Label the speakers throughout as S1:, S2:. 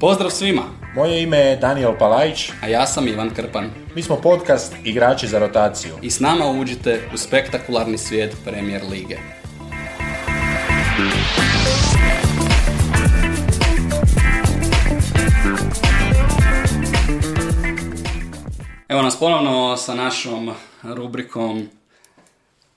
S1: Pozdrav svima,
S2: Moje ime je Daniel Palajić,
S1: a ja sam Ivan Krpan
S2: mi smo podcast Igrači za rotaciju.
S1: i s nama uđite u spektakularni svijet Premier Lige. Evo nas ponovno sa našom rubrikom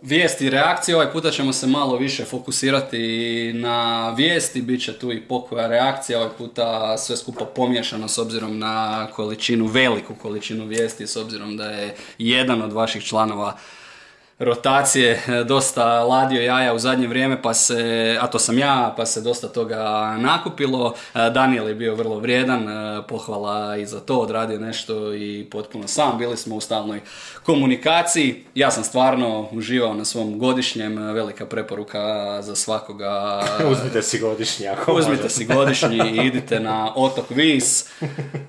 S1: Vijesti i reakcije. Ovaj puta ćemo se malo više fokusirati na vijesti, bit će tu i pokoja reakcija, ovaj puta sve skupa pomiješano s obzirom na količinu, veliku količinu vijesti, s obzirom da je jedan od vaših članova rotacije e, dosta ladio jaja u zadnje vrijeme, pa se, a to sam ja, pa se dosta toga nakupilo. E, Daniel je bio vrlo vrijedan, e, pohvala i za to, odradio nešto i potpuno sam, bili smo u stalnoj komunikaciji. Ja sam stvarno uživao na svom godišnjem, velika preporuka za svakoga.
S2: Uzmite si godišnji ako
S1: Uzmite
S2: možete.
S1: si godišnji i idite na otok Vis.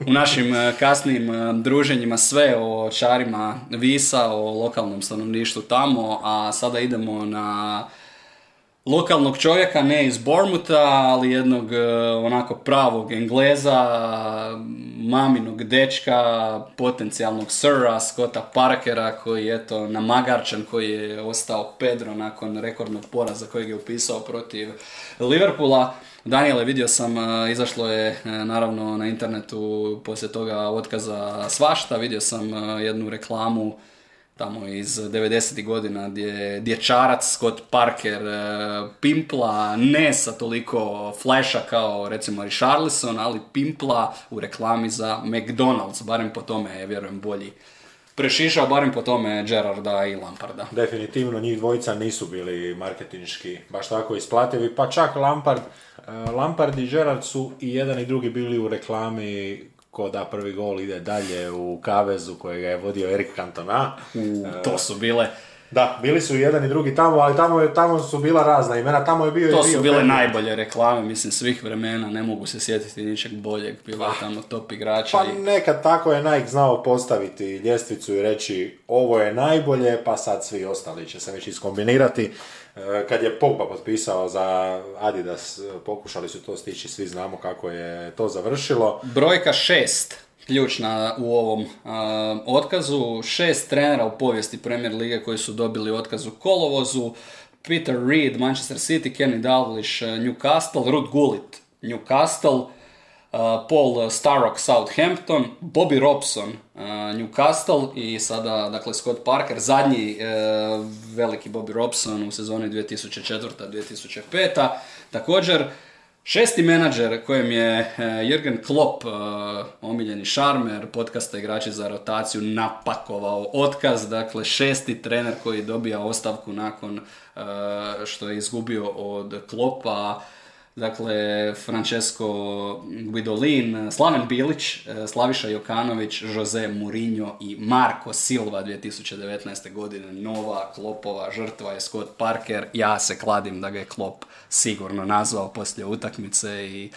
S1: U našim e, kasnijim e, druženjima sve o čarima Visa, o lokalnom stanovništvu tamo, a sada idemo na lokalnog čovjeka, ne iz Bormuta, ali jednog e, onako pravog Engleza, maminog dečka, potencijalnog Sira, Scotta Parkera, koji je eto namagarčan, koji je ostao Pedro nakon rekordnog poraza kojeg je upisao protiv Liverpoola. Daniele, vidio sam, e, izašlo je e, naravno na internetu poslije toga otkaza svašta, vidio sam jednu reklamu tamo iz 90. godina gdje je dječarac Scott Parker e, pimpla, ne sa toliko flasha kao recimo Richarlison, ali pimpla u reklami za McDonald's, barem po tome je, vjerujem, bolji prešišao, barem po tome Gerarda i Lamparda.
S2: Definitivno njih dvojica nisu bili marketinški baš tako isplativi, pa čak Lampard, eh, Lampard i Gerard su i jedan i drugi bili u reklami ko da prvi gol ide dalje u kavezu kojega je vodio Erik Cantona.
S1: To su bile,
S2: Da, bili su i jedan i drugi tamo, ali tamo, je, tamo su bila razna imena, tamo je bio i
S1: to su bile najbolje reklame, mislim, svih vremena, ne mogu se sjetiti ničeg boljeg, bilo je tamo top igrača
S2: Pa
S1: i...
S2: nekad tako je Nike znao postaviti ljestvicu i reći ovo je najbolje, pa sad svi ostali će se već iskombinirati. E, Kad je Pogba potpisao za Adidas, e, pokušali su to stići, svi znamo kako je to završilo.
S1: Brojka šest, ključna u ovom a, otkazu. Šest trenera u povijesti Premier Lige koji su dobili otkaz u kolovozu. Peter Reed, Manchester City, Kenny Dalglish, eh, Newcastle, Ruud Gullit, Newcastle, Paul Starrock, Southampton, Bobby Robson, a, Newcastle i sada, dakle, Scott Parker, zadnji e, veliki Bobby Robson u sezoni 2004-2005. Također, Šesti menadžer kojem je Jürgen Klopp, omiljeni šarmer, podcasta igrači za rotaciju, napakovao otkaz. Dakle, šesti trener koji dobija ostavku nakon što je izgubio od Kloppa. Dakle, Francesco Guidolin, Slaven Bilić, e, Slaviša Jokanović, Jose Mourinho i Marko Silva 2019. godine. Nova Klopova žrtva je Scott Parker. Ja se kladim da ga je Klopp sigurno nazvao poslije utakmice i...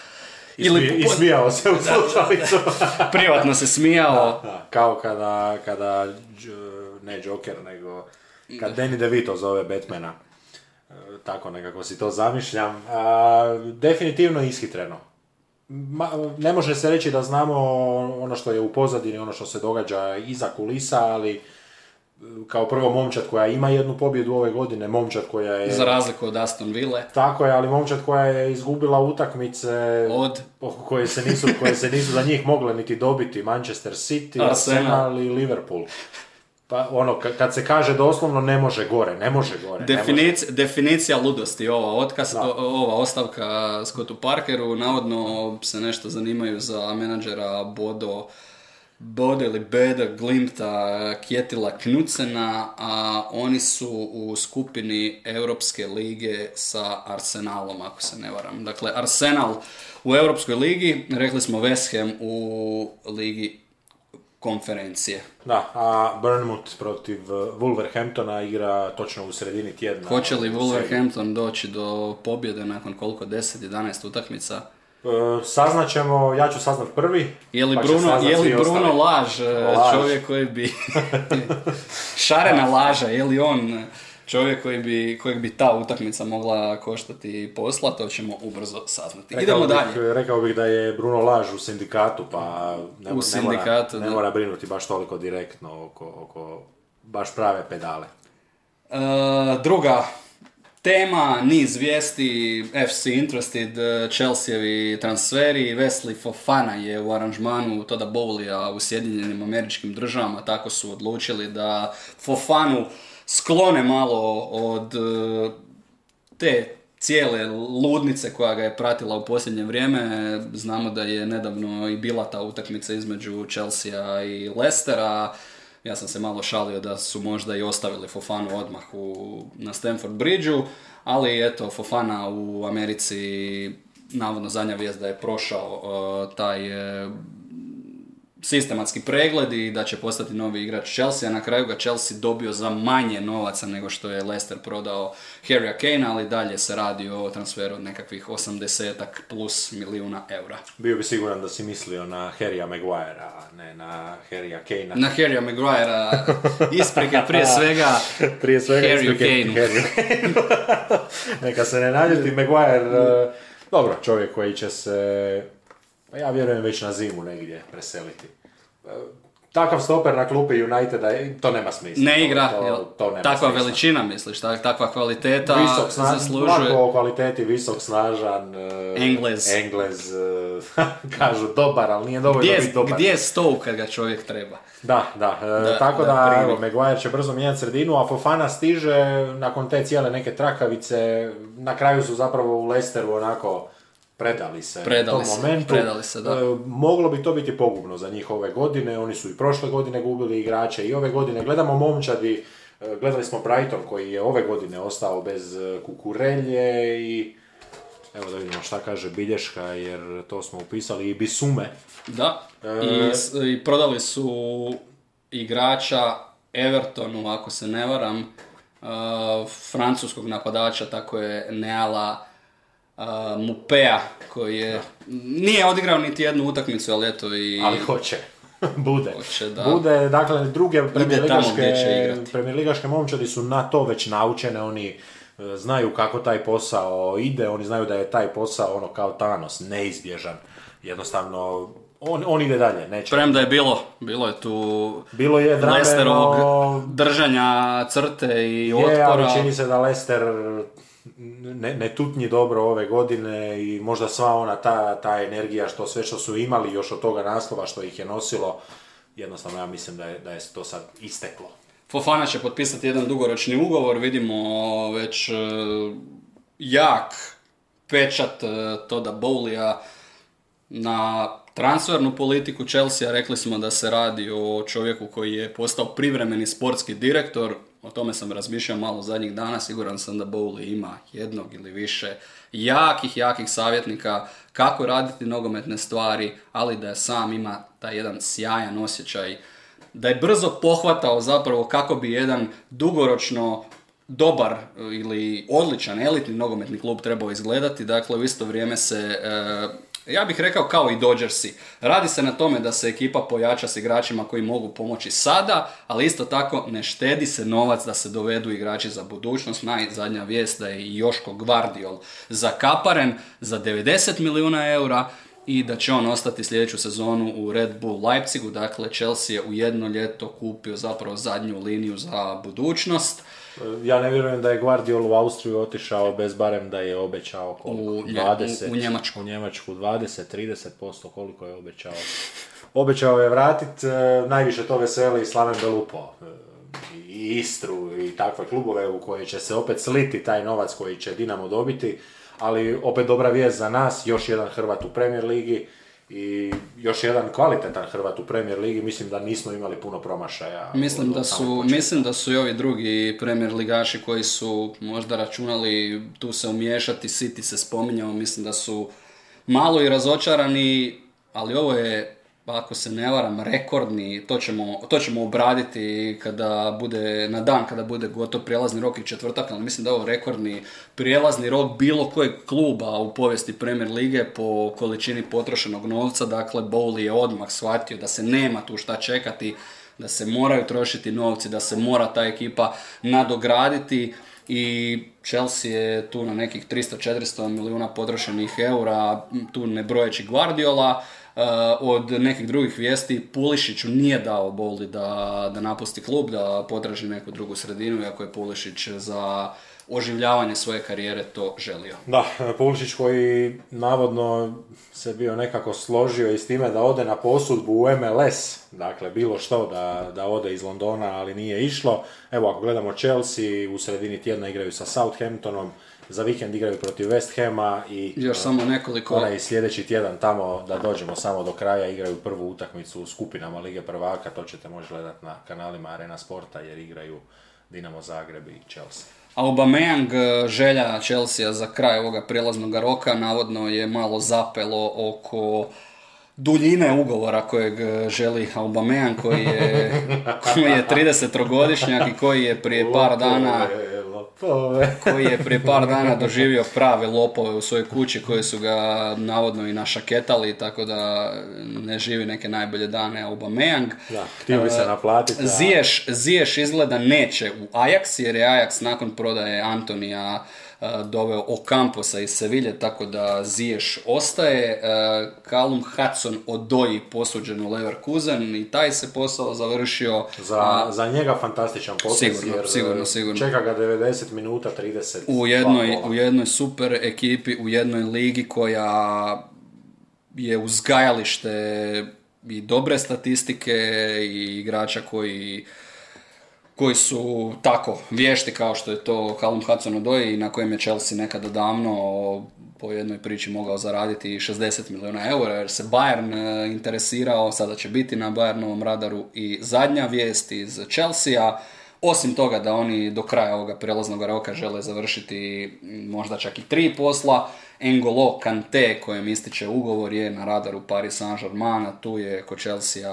S2: Ili, I smijao se u slušalicu.
S1: privatno se smijao.
S2: Da, kao kada, kada Dž- ne Joker, nego kad Danny DeVito zove Batmana. Tako nekako si to zamišljam. A, definitivno ishitreno. Ma, ne može se reći da znamo ono što je u pozadini, ono što se događa iza kulisa, ali e, kao prvo momčad koja ima jednu pobjedu ove godine, momčad koja je...
S1: Za razliku od Aston Ville.
S2: Tako je, ali momčad koja je izgubila utakmice
S1: Od?
S2: koje se nisu, koje se nisu za njih mogle niti dobiti, Manchester City,
S1: Arsenal.
S2: Arsenal i Liverpool. Pa ono, ka- kad se kaže doslovno ne može gore, ne može gore. ne može.
S1: Definic- definicija ludosti ova otkaz, o- ova ostavka Scottu Parkeru, navodno se nešto zanimaju za menadžera Bodo Bodo ili Beda Glimta Kjetila Knucena, a oni su u skupini Europske lige sa Arsenalom, ako se ne varam. Dakle, Arsenal u Europskoj ligi, rekli smo West Ham u ligi konferencije.
S2: Da, a Bournemouth protiv uh, Wolverhamptona igra točno u sredini tjedna.
S1: Hoće li Wolverhampton doći do pobjede nakon koliko 10-11 utakmica?
S2: E, saznaćemo, ja ću saznat prvi.
S1: Je li
S2: pa
S1: Bruno, je li Bruno
S2: ostali.
S1: laž, e,
S2: Laž.
S1: čovjek koji bi... Šarena laža, je li on čovjek koji bi, kojeg bi ta utakmica mogla koštati posla, to ćemo ubrzo saznati.
S2: Rekao
S1: Idemo
S2: bih,
S1: dalje.
S2: Rekao bih da je Bruno Laž u sindikatu, pa ne,
S1: U
S2: ne
S1: sindikatu,
S2: mora, ne mora brinuti baš toliko direktno oko, oko baš prave pedale.
S1: E, druga tema, niz vijesti, FC Interested, e, Chelseavi transferi, Wesley Fofana je u aranžmanu Toda Bowlija u Sjedinjenim američkim državama, tako su odlučili da Fofanu sklone malo od e, te cijele ludnice koja ga je pratila u posljednje vrijeme. Znamo da je nedavno i bila ta utakmica između Chelsea i Leicestera. Ja sam se malo šalio da su možda i ostavili Fofanu odmah u, na Stamford Bridgeu, ali eto, Fofana u Americi, navodno zadnja vijest da je prošao uh, taj uh, sistematski pregled i da će postati novi igrač Chelsea, a na kraju ga Chelsea dobio za manje novaca nego što je Leicester prodao Harrya Kane, ali dalje se radi o transferu od nekakvih 80 plus milijuna eura.
S2: Bio bi siguran da si mislio na Harrya Maguirea, a ne na Harrya Kanea.
S1: Na Harrya Maguirea isprike prije svega
S2: Prije svega
S1: Harryu.
S2: Harryu Kaneu. Neka se ne naljuti Maguire, e, dobro, čovjek koji će se, pa ja vjerujem već na zimu negdje preseliti. E, Takav stoper na klupi Uniteda, e, to nema smisla.
S1: Ne
S2: To-
S1: igra,
S2: to,
S1: jel?
S2: to nema
S1: takva
S2: smisla.
S1: veličina misliš, tak- takva kvaliteta
S2: Visok, snažan,
S1: zaslužuje...
S2: lako o kvaliteti, visok, snažan, e,
S1: Englez.
S2: Englez, kažu dobar, ali nije dovoljno
S1: Gdje,
S2: biti dobar.
S1: gdje je Stoke kad ga čovjek treba?
S2: Da, da,
S1: Da,
S2: tako
S1: da
S2: da, evo, Maguire će brzo mijenjati sredinu, a Fofana stiže nakon te cijele neke trakavice, na kraju su zapravo u Leicesteru onako predali se
S1: Predali
S2: tom
S1: se,
S2: momentu.
S1: predali se, da.
S2: E, moglo bi to biti pogubno za njih ove godine, oni su i prošle godine gubili igrače i ove godine. Gledamo momčadi, e, gledali smo Brighton koji je ove godine ostao bez e, kukurelje i evo da vidimo šta kaže bilješka jer to smo upisali i Bisume.
S1: Da,
S2: E,
S1: I, s- i prodali su igrača Evertonu, ako se ne varam, uh, francuskog napadača, tako je Neala uh, Mupea, koji je, nije odigrao niti jednu utakmicu, ali eto i...
S2: Ali hoće. Bude.
S1: Hoće, da.
S2: Bude, dakle, druge premijerligaške, premijerligaške momčadi su na to već naučene, oni e, znaju kako taj posao ide, oni znaju da je taj posao ono kao Thanos, neizbježan. Jednostavno, on, on ide dalje, neće.
S1: Premda je bilo, bilo je tu
S2: Bilo je drameno,
S1: Lesterovog držanja crte i
S2: je,
S1: otpora.
S2: ali čini se da Lester ne, ne tutnji dobro ove godine i možda sva ona ta, ta energija što sve što su imali još od toga naslova što ih je nosilo, jednostavno ja mislim da je, da je to sad isteklo.
S1: Fofana će potpisati jedan dugoročni ugovor, vidimo već e, jak pečat e, Toda Bowlija na transfernu politiku Chelsea. Rekli smo da se radi o čovjeku koji je postao privremeni sportski direktor. O tome sam razmišljao malo zadnjih dana. Siguran sam da Bowley ima jednog ili više jakih, jakih savjetnika kako raditi nogometne stvari, ali da sam ima taj jedan sjajan osjećaj da je brzo pohvatao zapravo kako bi jedan dugoročno dobar ili odličan elitni nogometni klub trebao izgledati. Dakle, u isto vrijeme se, e, ja bih rekao kao i Dodgersi, radi se na tome da se ekipa pojača s igračima koji mogu pomoći sada, ali isto tako ne štedi se novac da se dovedu igrači za budućnost. Najzadnja vijest da je i Joško Gvardiol zakaparen za 90 milijuna eura, i da će on ostati sljedeću sezonu u Red Bull Leipzigu. Dakle, Chelsea je u jedno ljeto kupio zapravo zadnju liniju za budućnost.
S2: Ja ne vjerujem da je Guardiol u Austriju otišao bez barem da je obećao koliko?
S1: U Nje-
S2: 20,
S1: u- u Njemačku.
S2: U Njemačku 20, 30% koliko je obećao. Obećao je vratit, e, najviše to veseli i Slaven Belupo. e, I Istru i takve klubove u koje će se opet sliti taj novac koji će Dinamo dobiti. Ali opet dobra vijest za nas, još jedan Hrvat u Premier Ligi i još jedan kvalitetan Hrvat u Premier Ligi. Mislim da nismo imali puno promašaja.
S1: Mislim
S2: od-
S1: da
S2: od
S1: su, mislim da su i ovi drugi premier ligaši koji su možda računali tu se umiješati, City se spominjao, mislim da su malo i razočarani, ali ovo je ako se ne varam, rekordni, to ćemo, to ćemo obraditi kada bude, na dan kada bude gotov prijelazni rok i četvrtak, ali mislim da je ovo rekordni prijelazni rok bilo kojeg kluba u povijesti Premier Lige po količini potrošenog novca, dakle Bowley je odmah shvatio da se nema tu šta čekati, da se moraju trošiti novci, da se mora ta ekipa nadograditi i Chelsea je tu na nekih 300-400 milijuna potrošenih eura, tu ne brojeći Guardiola. Uh, od nekih drugih vijesti Pulišiću nije dao Boldi da, da napusti klub, da potraži neku drugu sredinu, iako je Pulišić za oživljavanje svoje karijere to želio.
S2: Da, Pulišić koji navodno se bio nekako složio i s time da ode na posudbu u MLS, dakle bilo što da, da ode iz Londona, ali nije išlo. Evo ako gledamo Chelsea, u sredini tjedna igraju sa Southamptonom, za vikend igraju protiv West Hama i
S1: Još samo nekoliko...
S2: onaj sljedeći tjedan tamo da dođemo samo do kraja igraju prvu utakmicu u skupinama Lige prvaka, to ćete moći gledati na kanalima Arena Sporta jer igraju Dinamo Zagreb i Chelsea.
S1: Aubameyang, e, želja Chelsea za kraj ovoga prijelaznog roka, navodno je malo zapelo oko duljine ugovora kojeg e, želi Aubameyang, koji je, koji je 30-godišnjak i koji je prije par dana koji je prije par dana doživio prave lopove u svojoj kući koji su ga navodno i našaketali, tako da ne živi neke najbolje dane Aubameyang.
S2: Da, htio bi se
S1: E,
S2: naplatiti. a-
S1: Ziješ, Ziješ izgleda neće u Ajax, jer je Ajax nakon prodaje Antonija doveo Ocamposa iz Sevilje, tako da Ziješ ostaje. Callum Hudson odoji posuđen u Leverkusen i taj se posao završio.
S2: Za, za njega fantastičan potez
S1: Sigurno,
S2: jer
S1: sigurno,
S2: e,
S1: sigurno.
S2: čeka ga 90 minuta, 30
S1: u jednoj, u jednoj super ekipi, u jednoj ligi koja je uzgajalište i dobre statistike i igrača koji koji su tako vješti kao što je to Callum Hudson Odoi i na kojem je Chelsea nekada davno po jednoj priči mogao zaraditi 60 milijuna eura jer se Bayern e, interesirao, sada će biti na Bayernovom radaru i zadnja vijest iz Chelsea-a. Osim toga da oni do kraja ovoga prelaznog roka žele završiti možda čak i tri posla, Engolo Kante kojem ističe ugovor je na radaru Paris Saint-Germain, tu je kod Chelsea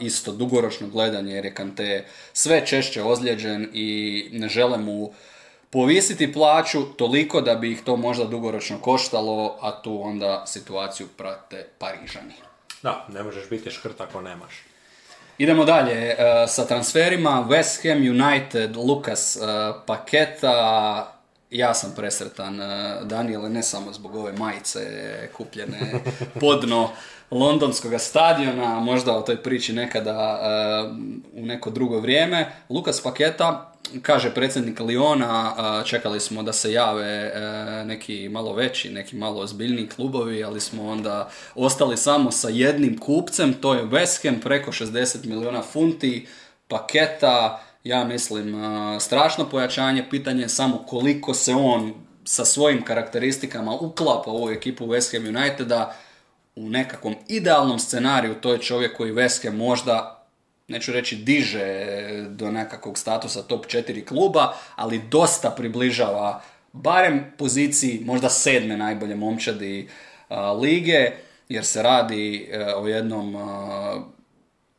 S1: isto dugoročno gledanje jer je Kante sve češće ozlijeđen i ne žele mu povisiti plaću toliko da bi ih to možda dugoročno koštalo, a tu onda situaciju prate Parižani.
S2: Da, ne možeš biti škrt ako nemaš.
S1: Idemo dalje e, sa transferima. West Ham United, Lukas e, Paketa. Ja sam presretan, e, Daniele, ne samo zbog ove majice kupljene podno londonskog stadiona, možda o toj priči nekada e, u neko drugo vrijeme. Lukas Paketa, kaže predsjednik Liona, e, čekali smo da se jave neki malo veći, neki malo ozbiljniji klubovi, ali smo onda ostali samo sa jednim kupcem, to je West Ham, preko 60 milijuna funti, paketa, ja mislim strašno pojačanje, pitanje je samo koliko se on sa svojim karakteristikama uklapa u ovu ekipu West Ham Uniteda, u nekakvom idealnom scenariju. To je čovjek koji West Ham možda neću reći diže do nekakvog statusa top 4 kluba, ali dosta približava barem poziciji možda sedme najbolje momčadi lige, jer se radi e, o jednom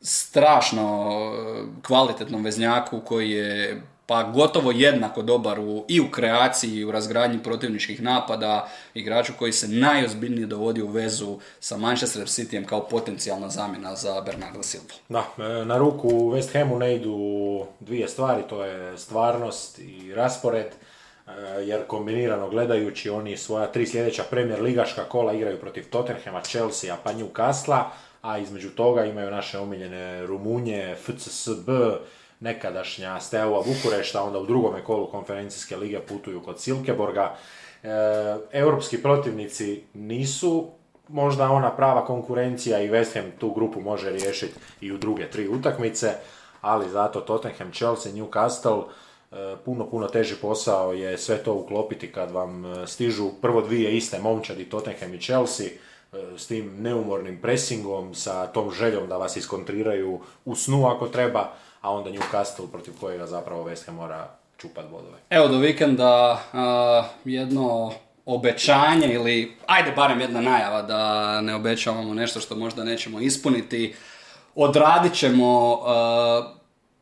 S1: strašno e, kvalitetnom veznjaku koji je pa gotovo jednako dobar u, i u kreaciji i u razgradnji protivničkih napada, igraču koji se najozbiljnije dovodi u vezu sa Manchester Cityjem kao potencijalna zamjena za Bernarda Silva.
S2: Da, e, na ruku West Hamu ne idu dvije stvari, to je stvarnost i raspored, e, jer kombinirano gledajući oni svoja tri sljedeća Premier ligaška kola igraju protiv Tottenhama, Chelsea, pa Newcastle, a između toga imaju naše omiljene Rumunje, FCSB, nekadašnja Steaua Bukurešta, onda u drugome kolu konferencijske lige putuju kod Silkeborga. E, europski protivnici nisu možda ona prava konkurencija i West Ham tu grupu može riješiti i u druge tri utakmice, ali zato Tottenham, Chelsea, Newcastle, e, puno, puno teži posao je sve to uklopiti kad vam e, stižu prvo dvije iste momčadi, Tottenham i Chelsea, s tim neumornim presingom, sa tom željom da vas iskontriraju u snu ako treba, a onda Newcastle protiv kojega zapravo West Ham mora čupat bodove.
S1: Evo do vikenda a, jedno obećanje ili ajde barem jedna najava da ne obećavamo nešto što možda nećemo ispuniti. Odradit ćemo a,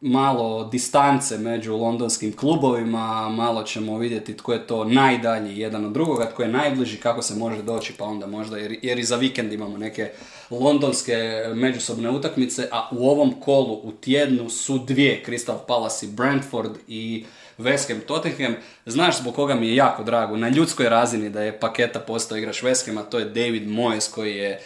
S1: malo distance među londonskim klubovima, malo ćemo vidjeti tko je to najdalji jedan od drugoga, tko je najbliži, kako se može doći, pa onda možda, jer, jer i za vikend imamo neke londonske međusobne utakmice, a u ovom kolu u tjednu su dvije, Crystal Palace i Brentford i West Ham Tottenham. Znaš zbog koga mi je jako drago, na ljudskoj razini da je paketa postao igrač West Hama, to je David Moyes koji je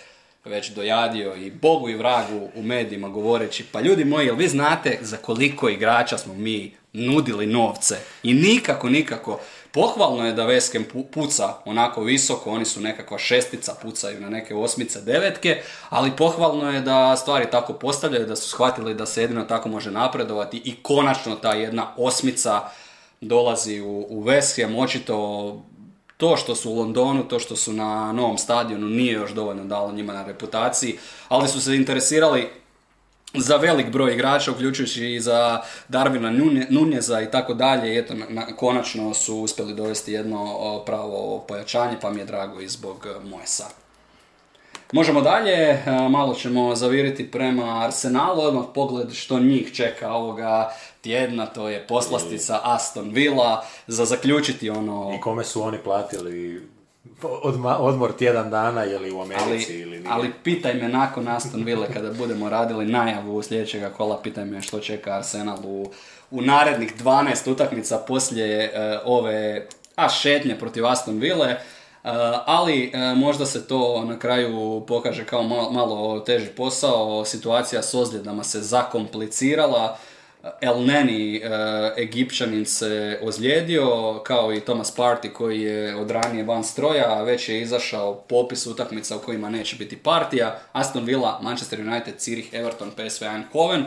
S1: već dojadio i Bogu i vragu u medijima govoreći, pa ljudi moji, jel vi znate za koliko igrača smo mi nudili novce? I nikako, nikako. Pohvalno je da Veskem puca onako visoko, oni su nekakva šestica, pucaju na neke osmice, devetke, ali pohvalno je da stvari tako postavljaju, da su shvatili da se jedino tako može napredovati i konačno ta jedna osmica dolazi u, u Ham, očito to što su u Londonu, to što su na novom stadionu nije još dovoljno dalo njima na reputaciji, ali su se interesirali za velik broj igrača, uključujući i za Darvina Nunjeza i tako dalje. Eto, na, konačno su uspjeli dovesti jedno pravo pojačanje, pa mi je drago i zbog Moesa. Možemo dalje, e, malo ćemo zaviriti prema Arsenalu, odmah pogled što njih čeka ovoga tjedna, to je poslastica Aston Villa, za zaključiti ono...
S2: I kome su oni platili odmor tjedan dana, je li u Americi
S1: ali,
S2: ili nije?
S1: Ali pitaj me nakon Aston Villa kada budemo radili najavu sljedećega kola, pitaj me što čeka Arsenal u, u narednih 12 utakmica poslije e, ove a šetnje protiv Aston Ville. Uh, ali uh, možda se to na kraju pokaže kao malo, malo teži posao, situacija s ozljedama se zakomplicirala, El Neni, uh, Egipćanin se ozlijedio, kao i Thomas Party koji je od ranije van stroja, već je izašao popis utakmica u kojima neće biti partija, Aston Villa, Manchester United, Zurich, Everton, PSV Eindhoven,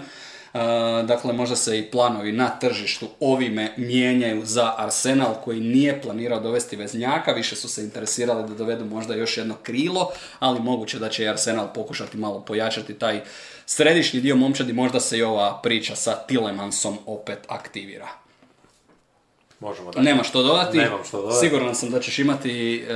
S1: dakle, možda se i planovi na tržištu ovime mijenjaju za Arsenal koji nije planirao dovesti veznjaka, više su se interesirali da dovedu možda još jedno krilo, ali moguće da će i Arsenal pokušati malo pojačati taj središnji dio momčadi, možda se i ova priča sa Tilemansom opet aktivira.
S2: Možemo
S1: Nema što dodati. Nemam što dodati. Siguran sam da ćeš imati e,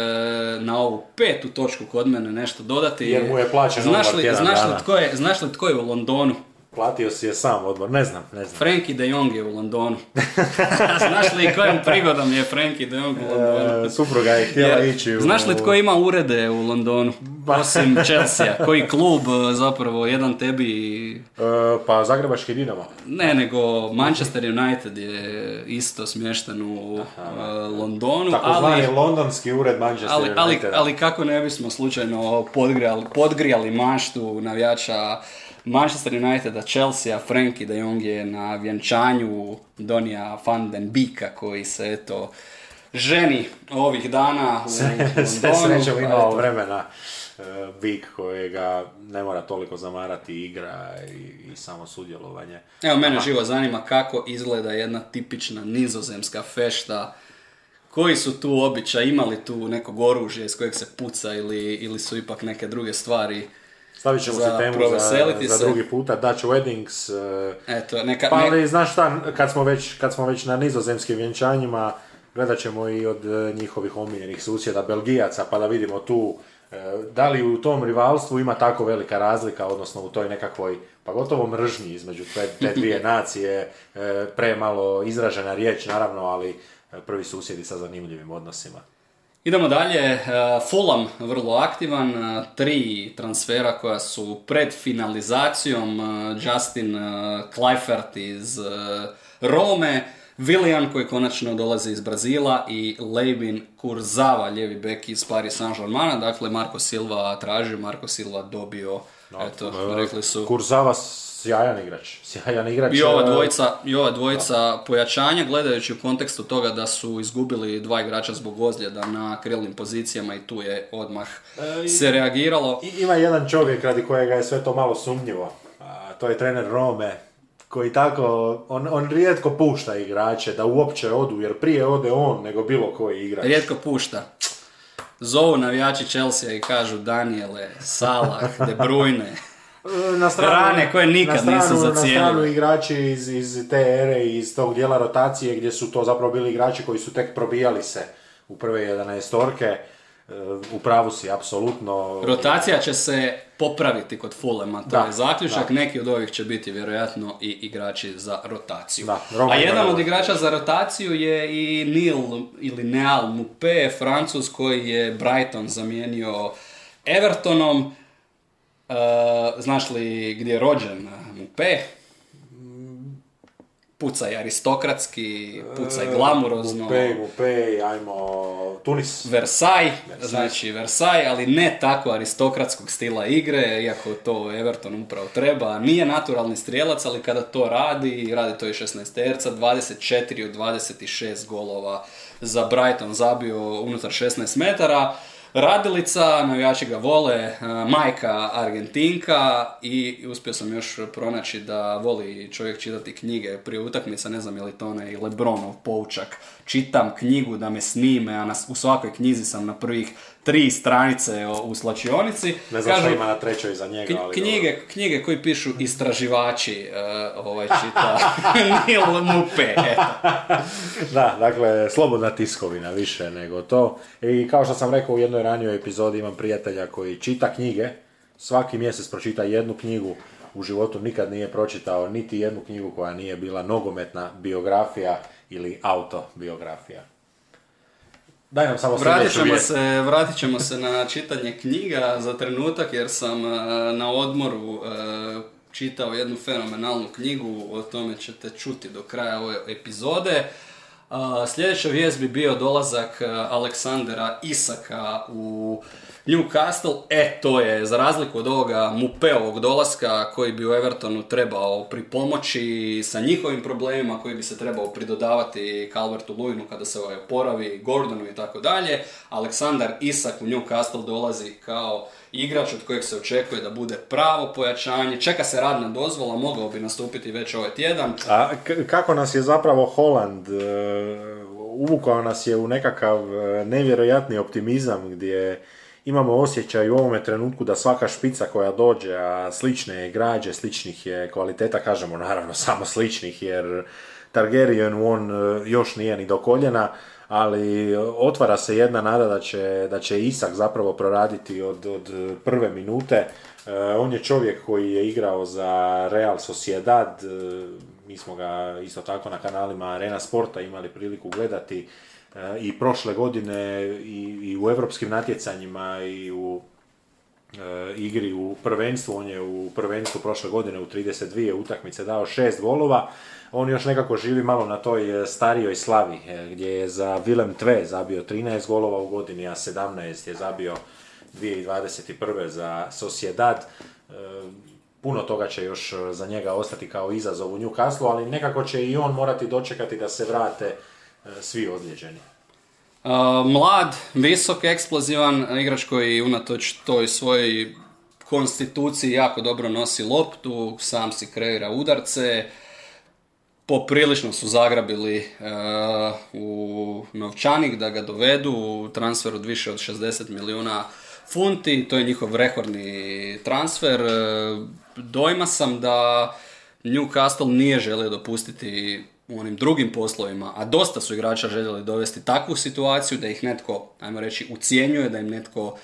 S1: na ovu petu točku kod mene nešto dodati.
S2: Jer mu je plaćen znaš li,
S1: znaš li, tko je, znaš li tko je u Londonu?
S2: Platio si je sam odbor, ne znam, ne znam.
S1: Frankie de Jong je u Londonu. znaš li kojom prigodom je Frankie de Jong u Londonu?
S2: E, supruga je htjela ići u...
S1: Znaš li tko ima urede u Londonu? Osim Chelsea. Koji klub e, zapravo, jedan tebi...
S2: E, pa Zagrebački Dinamo.
S1: Ne, nego Manchester United je isto smješten u Aha. Londonu.
S2: Tako ali, je londonski ured Manchester
S1: ali, ali, ali kako ne bismo slučajno podgrijali, podgrijali maštu navijača Manchester Uniteda, Chelsea, Frankie de Jong je na vjenčanju Donija van den Bika koji se eto ženi ovih dana u
S2: Sve srećom imao vremena Bik kojega ne mora toliko zamarati igra i, i samo sudjelovanje.
S1: Evo, mene živo zanima kako izgleda jedna tipična nizozemska fešta. Koji su tu običaj, imali tu nekog oružja iz kojeg se puca ili, ili su ipak neke druge stvari
S2: Stavit ćemo za temu za, za drugi puta, Dutch Weddings.
S1: E, Eto, neka,
S2: pa ali, znaš šta, kad smo, već, kad smo već na nizozemskim vjenčanjima, gledat ćemo i od e, njihovih omiljenih susjeda, Belgijaca, pa da vidimo tu e, da li u tom rivalstvu ima tako velika razlika, odnosno u toj nekakvoj, pa gotovo mržnji između te, te dvije nacije, premalo izražena riječ, naravno, ali prvi susjedi sa zanimljivim odnosima.
S1: Idemo dalje, e, Fulham vrlo aktivan, e, tri transfera koja su pred finalizacijom, e, Justin Kleifert iz Rome, Willian koji konačno dolazi iz Brazila i Leibin Kurzava, ljevi bek iz Paris Saint-Germain, dakle Marko Silva tražio, Marko Silva dobio, eto, rekli su...
S2: Kurzava sjajan igrač. Sjajan igrač.
S1: I ova e, dvojica, i ova dvojica pojačanja, gledajući u kontekstu toga da su izgubili dva igrača zbog ozljeda na krilnim pozicijama i tu je odmah e, se reagiralo.
S2: I, ima jedan čovjek radi kojega je sve to malo sumnjivo. A, to je trener Rome, koji tako, on, on rijetko pušta igrače da uopće odu, jer prije ode on nego bilo koji igrač.
S1: Rijetko pušta. Zovu navijači Chelsea i kažu Daniele, Salah, De Bruyne, na stranu, koje nikad na stranu, nisu
S2: Na stranu igrači iz, iz te ere i iz tog dijela rotacije gdje su to zapravo bili igrači koji su tek probijali se u prve 11 torke. u pravu si, apsolutno.
S1: Rotacija će se popraviti kod Fulema, to je zaključak. Neki od ovih će biti vjerojatno i igrači za rotaciju. A jedan od igrača za rotaciju je i Neil ili Neal Mupe, Francuz koji je Brighton zamijenio Evertonom. Uh, znaš li gdje je rođen Mupe? pucaj aristokratski, pucaj glamurozno.
S2: Mupej, Mupej, ajmo, Tunis.
S1: Versailles, znači Versailles, ali ne tako aristokratskog stila igre, iako to Everton upravo treba. Nije naturalni strijelac, ali kada to radi, radi to i 16 terca, 24 od 26 golova za Brighton zabio unutar 16 metara. Radilica, navijači ga vole, e, majka Argentinka i uspio sam još pronaći da voli čovjek čitati knjige prije utakmica, ne znam je li to onaj Lebronov poučak. Čitam knjigu da me snime, a u svakoj knjizi sam na prvih tri stranice u slačionici.
S2: Ne znam Kažu, ima na trećoj za njega, ali...
S1: Knjige, knjige koji pišu istraživači uh, ovaj čita Nil Mupe,
S2: Da, dakle, slobodna tiskovina više nego to. I kao što sam rekao u jednoj ranijoj epizodi imam prijatelja koji čita knjige, svaki mjesec pročita jednu knjigu, u životu nikad nije pročitao niti jednu knjigu koja nije bila nogometna biografija ili autobiografija. Daj nam samo
S1: vratit ćemo, se, vratit ćemo se na čitanje knjiga za trenutak jer sam e, na odmoru e, čitao jednu fenomenalnu knjigu, o tome ćete čuti do kraja ove epizode. Sljedeća vijest bi bio dolazak e, Aleksandra Isaka u Newcastle, e to je za razliku od ovoga Mupeovog dolaska koji bi u Evertonu trebao pripomoći sa njihovim problemima koji bi se trebao pridodavati Calvertu Luinu kada se ovaj oporavi, Gordonu i tako dalje. Aleksandar Isak u Newcastle dolazi kao igrač od kojeg se očekuje da bude pravo pojačanje. Čeka se radna dozvola, mogao bi nastupiti već ovaj tjedan.
S2: A kako nas je zapravo Holland uh, uvukao nas je u nekakav e, nevjerojatni optimizam gdje imamo osjećaj u ovome trenutku da svaka špica koja dođe, a slične je građe, sličnih je kvaliteta, kažemo naravno samo sličnih jer Targaryen on e, još nije ni do koljena, ali otvara se jedna nada da će, da će Isak zapravo proraditi od, od prve minute. E, on je čovjek koji je igrao za Real Sociedad, e, mi smo ga isto tako na kanalima Arena Sporta imali priliku gledati. I prošle godine i, i u europskim natjecanjima i u e, igri u prvenstvu, on je u prvenstvu prošle godine u 32 utakmice dao šest golova, on još nekako živi malo na toj e, starijoj slavi, e, gdje je za Willem Tve zabio 13 golova u godini, a 17 je zabio 2021. za Sociedad. Puno toga će još za njega ostati kao izazov u Newcastle, ali nekako će i on morati dočekati da se vrate svi odljeđeni.
S1: Uh, mlad, visok, eksplozivan igrač koji unatoč toj svojoj konstituciji jako dobro nosi loptu, sam si kreira udarce, poprilično su zagrabili uh, u novčanik da ga dovedu u transfer od više od 60 milijuna funti, to je njihov rekordni transfer. Uh, dojma sam da Newcastle nije želio dopustiti u onim drugim poslovima, a dosta su igrača željeli dovesti takvu situaciju da ih netko, ajmo reći, ucijenjuje, da im netko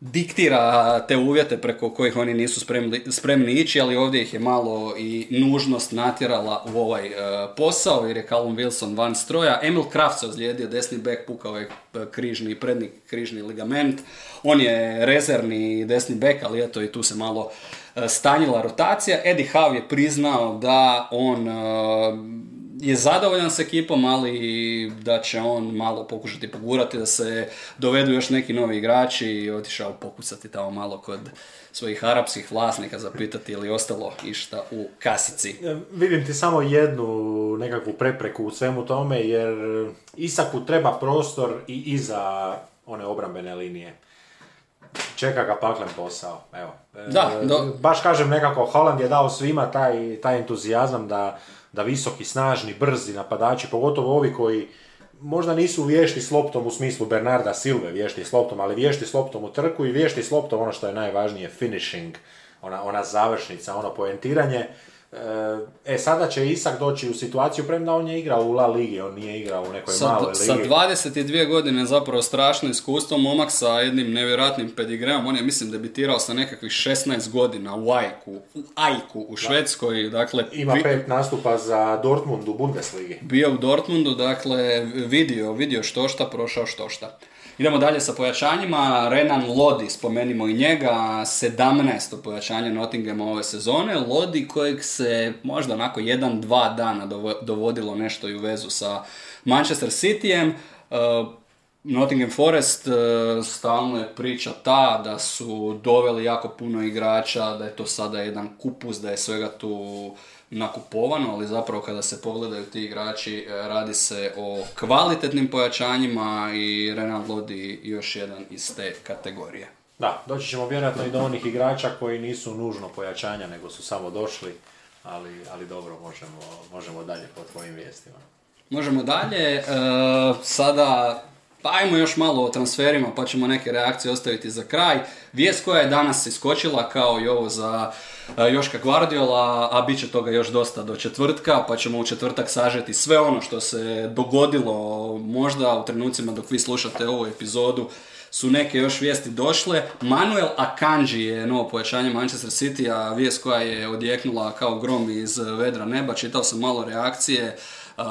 S1: diktira te uvjete preko kojih oni nisu spremni, spremni ići, ali ovdje ih je malo i nužnost natjerala u ovaj e, posao, jer je Callum Wilson van stroja. Emil Kraft se ozlijedio, desni back pukao je e, križni, prednji križni ligament. On je rezervni desni back, ali eto i tu se malo e, stanjila rotacija. Eddie Howe je priznao da on je zadovoljan s ekipom, ali da će on malo pokušati pogurati da se dovedu još neki novi igrači i otišao pokucati tamo malo kod svojih arapskih vlasnika zapitati ili ostalo išta u kasici.
S2: E, vidim ti samo jednu nekakvu prepreku u svemu tome, jer Isaku treba prostor i iza one obrambene linije. Čeka ga paklen posao, evo.
S1: E, da,
S2: Baš kažem nekako, Holland je dao svima taj, taj entuzijazam da da visoki, snažni, brzi napadači, pogotovo ovi koji možda nisu vješti s loptom u smislu Bernarda Silve vješti s loptom, ali vješti s loptom u trku i vješti s loptom ono što je najvažnije finishing, ona, ona završnica, ono poentiranje. E, sada će Isak doći u situaciju, premda on je igrao u La Ligi, on nije igrao u nekoj
S1: sa,
S2: maloj
S1: sa
S2: ligi.
S1: 22 godine zapravo strašno iskustvo, momak sa jednim nevjerojatnim pedigreom, on je mislim debitirao sa nekakvih 16 godina u Ajku, u Ajku u Švedskoj, dakle
S2: Ima
S1: vi-
S2: pet nastupa za Dortmund u Bundesligi.
S1: bio u Dortmundu, dakle vidio, vidio što šta, prošao što šta. Idemo dalje sa pojačanjima, Renan Lodi, spomenimo i njega, 17. pojačanje Nottinghama ove sezone, Lodi kojeg se možda onako jedan, dva dana dovo- dovodilo nešto i u vezu sa Manchester Cityjem, Uh, Nottingham Forest uh, stalno je priča ta da su doveli jako puno igrača, da je to sada jedan kupus, da je svega tu nakupovano, ali zapravo kada se pogledaju ti igrači eh, radi se o kvalitetnim pojačanjima i Renan Lodi još jedan iz te kategorije.
S2: Da, doći ćemo vjerojatno i do onih igrača koji nisu nužno pojačanja, nego su samo došli, ali, ali dobro, možemo, možemo dalje po tvojim vijestima.
S1: Možemo dalje, e, sada pa ajmo još malo o transferima pa ćemo neke reakcije ostaviti za kraj. Vijest koja je danas iskočila kao i ovo za e, Joška Guardiola, a bit će toga još dosta do četvrtka, pa ćemo u četvrtak sažeti sve ono što se dogodilo možda u trenucima dok vi slušate ovu epizodu su neke još vijesti došle. Manuel Akanji je novo pojačanje Manchester City, a vijest koja je odjeknula kao grom iz vedra neba. Čitao sam malo reakcije. Uh,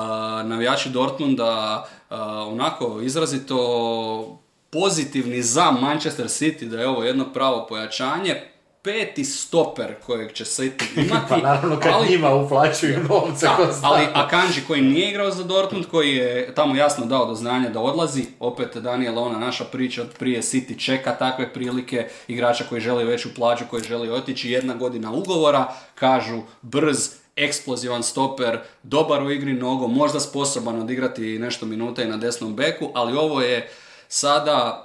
S1: navijači Dortmunda uh, onako izrazito pozitivni za Manchester City da je ovo jedno pravo pojačanje. Peti stoper kojeg će City imati.
S2: Pa naravno kad
S1: ali-
S2: njima uplaćuju novce
S1: da, ali. Akanji koji nije igrao za Dortmund, koji je tamo jasno dao do znanja da odlazi, opet Daniela, ona naša priča od prije City čeka takve prilike, igrača koji želi veću plaću, koji želi otići, jedna godina ugovora, kažu brz, eksplozivan stoper, dobar u igri nogom, možda sposoban odigrati nešto minuta i na desnom beku, ali ovo je sada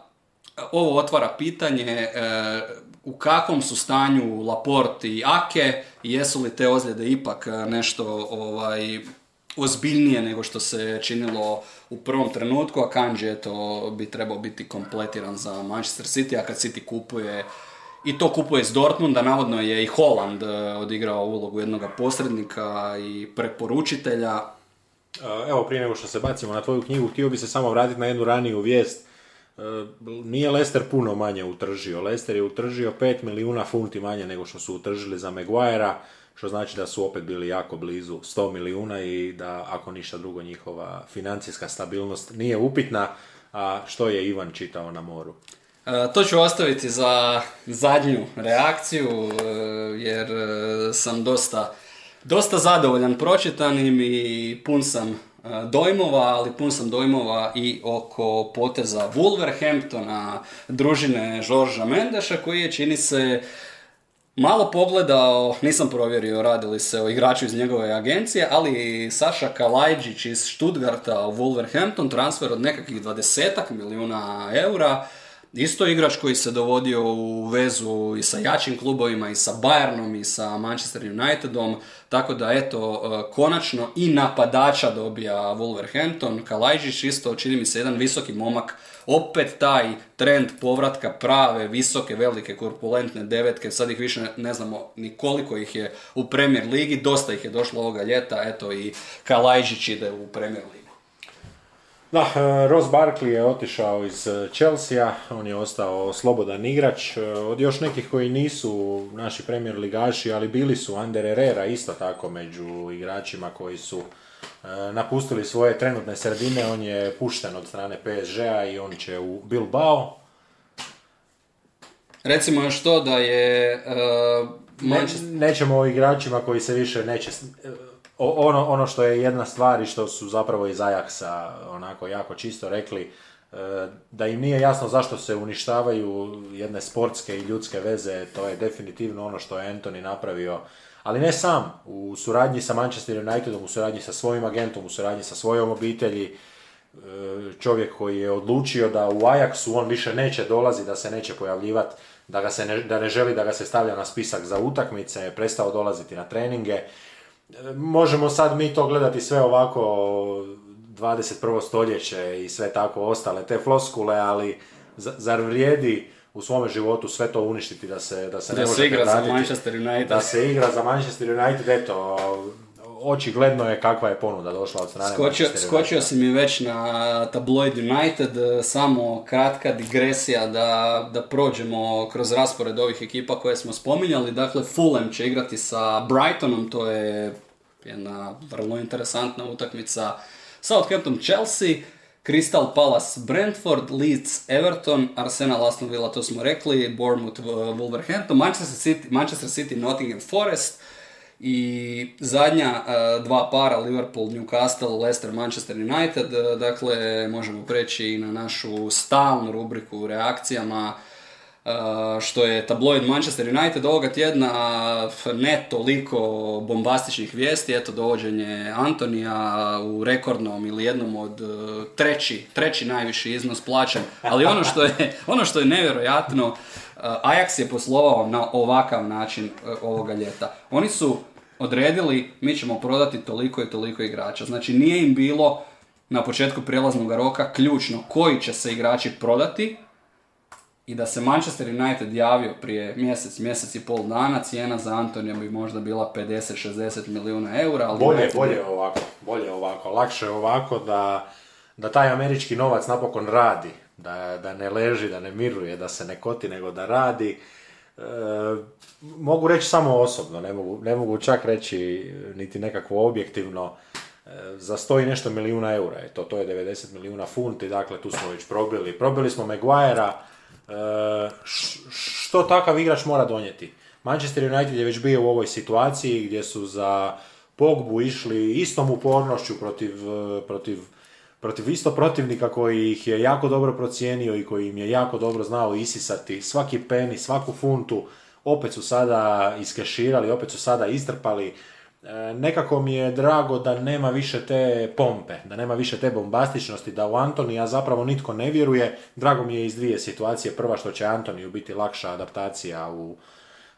S1: ovo otvara pitanje e, u kakvom su stanju Laporte i Ake jesu li te ozljede ipak e, nešto ovaj, ozbiljnije nego što se činilo u prvom trenutku, a Kanji eto bi trebao biti kompletiran za Manchester City, a kad City kupuje i to kupuje iz Dortmunda, navodno je i Holland e, odigrao ulogu jednog posrednika i preporučitelja.
S2: E, Evo, prije nego što se bacimo na tvoju knjigu, htio bi se samo vratiti na jednu raniju vijest. E, Nije Leicester puno manje utržio. Leicester je utržio 5 milijuna funti manje nego što su utržili za Maguirea, što znači da su opet bili jako blizu 100 milijuna i da, ako ništa drugo, njihova financijska stabilnost nije upitna. A što je Ivan čitao na moru?
S1: E, To ću ostaviti za zadnju reakciju, e, jer sam dosta, dosta zadovoljan pročitanim i pun sam dojmova, ali pun sam dojmova i oko poteza Wolverhamptona, družine Žorža Mendeša, koji je, čini se, malo pogledao, nisam provjerio radi li se o igraču iz njegove agencije, ali Saša Kalajđić iz Stuttgarta u Wolverhampton, transfer od nekakvih 20 milijuna eura, isto igrač koji se dovodio u vezu i sa jačim klubovima, i sa Bayernom, i sa Manchester Unitedom, tako da eto, e, konačno i napadača dobija Wolverhampton, Kalajđić isto, čini mi se, jedan visoki momak, opet taj trend povratka prave, visoke, velike, korpulentne devetke, sad ih više ne znamo ni koliko ih je u Premier Ligi, dosta ih je došlo ovoga ljeta, eto i Kalajđić ide u Premier Ligu.
S2: Da, e, Ross Barkley je otišao iz e, Chelsea, on je ostao slobodan igrač. E, Od još nekih koji nisu naši premier ligaši, ali bili su Ander Herrera isto tako među igračima koji su napustili svoje trenutne sredine. On je pušten od strane PSG-a i on će u Bilbao.
S1: Recimo još to da je
S2: Ne,
S1: Manchester...
S2: nećemo o igračima koji se više neće... Ono, ono što je jedna stvar i što su zapravo iz Ajaxa onako jako čisto rekli, e, da im nije jasno zašto se uništavaju jedne sportske i ljudske veze, to je definitivno ono što je Anthony napravio, ali ne sam, u suradnji sa Manchester Unitedom, u suradnji sa svojim agentom, u suradnji sa svojom obitelji, e, čovjek koji je odlučio da u Ajaxu on više neće dolazi, da se neće pojavljivati, da, ga se ne, da ne želi da ga se stavlja na spisak za utakmice, prestao dolaziti na treninge. Možemo sad mi to gledati sve ovako 21. stoljeće i sve tako ostale te floskule, ali za- zar vrijedi u svome životu sve to uništiti da se, da se ne
S1: Da se
S2: možete
S1: igra za. Manchester United.
S2: Da se igra za Manchester United, eto, očigledno je kakva je ponuda došla od strane
S1: Skočio, skočio si mi već na tabloid United, e, samo kratka digresija da, da prođemo kroz raspored ovih ekipa koje smo spominjali. Dakle, Fulham će igrati sa Brightonom, to je jedna vrlo interesantna utakmica. Southampton Chelsea, Crystal Palace Brentford, Leeds Everton, Arsenal Aston Villa, to smo rekli, Bournemouth Wolverhampton, Manchester City, Manchester City Nottingham Forest, i zadnja uh, dva para Liverpool, Newcastle, Leicester, Manchester United. Uh, dakle, možemo preći i na našu stalnu rubriku u reakcijama uh, što je tabloid Manchester United ovoga tjedna ne toliko bombastičnih vijesti, eto dovođenje Antonija u rekordnom ili jednom od treći, treći najviši iznos plaćen, ali ono što je, ono što je nevjerojatno, Ajax je poslovao na ovakav način ovoga ljeta. Oni su odredili mi ćemo prodati toliko i toliko igrača. Znači nije im bilo na početku prijelaznog roka ključno koji će se igrači prodati i da se Manchester United javio prije mjesec, mjesec i pol dana, cijena za Antonija bi možda bila 50-60 milijuna eura, ali
S2: Bolje,
S1: United je-
S2: bolje je ovako, bolje je ovako, lakše je ovako da, da taj američki novac napokon radi, da, da ne leži, da ne miruje, da se ne koti, nego da radi. E, mogu reći samo osobno, ne mogu, ne mogu čak reći niti nekakvo objektivno, e, za sto i nešto milijuna eura je to, to je 90 milijuna funti, dakle tu smo već probili. Probili smo Maguirea, e, što takav igrač mora donijeti? Manchester United je već bio u ovoj situaciji gdje su za Pogbu išli istom upornošću protiv, e, protiv, protiv isto protivnika koji ih je jako dobro procijenio i koji im je jako dobro znao isisati svaki peni, svaku funtu, opet su sada iskeširali, opet su sada istrpali. E, nekako mi je drago da nema više te pompe, da nema više te bombastičnosti, da u Antonija zapravo nitko ne vjeruje. Drago mi je iz dvije situacije. Prva što će Antoniju biti lakša adaptacija u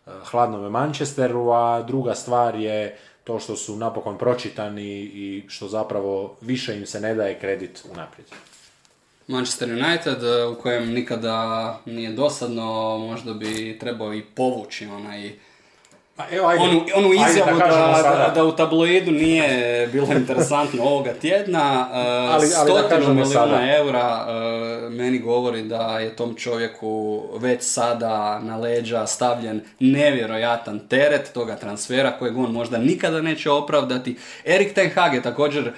S2: e, hladnome Manchesteru, a druga stvar je to što su napokon pročitani i što zapravo više im se ne daje kredit unaprijed.
S1: Manchester United e, u kojem nikada nije dosadno, možda bi trebao i povući onaj
S2: Pa evo, ajde,
S1: onu, onu
S2: ajde
S1: izjavu da, da, da u tabloidu nije bilo interesantno ovoga tjedna. e,
S2: Ali- ali
S1: stotinu milijuna eura e, meni govori da je tom čovjeku već sada na leđa stavljen nevjerojatan teret toga transfera kojeg on možda nikada neće opravdati. Erik Ten Hag je također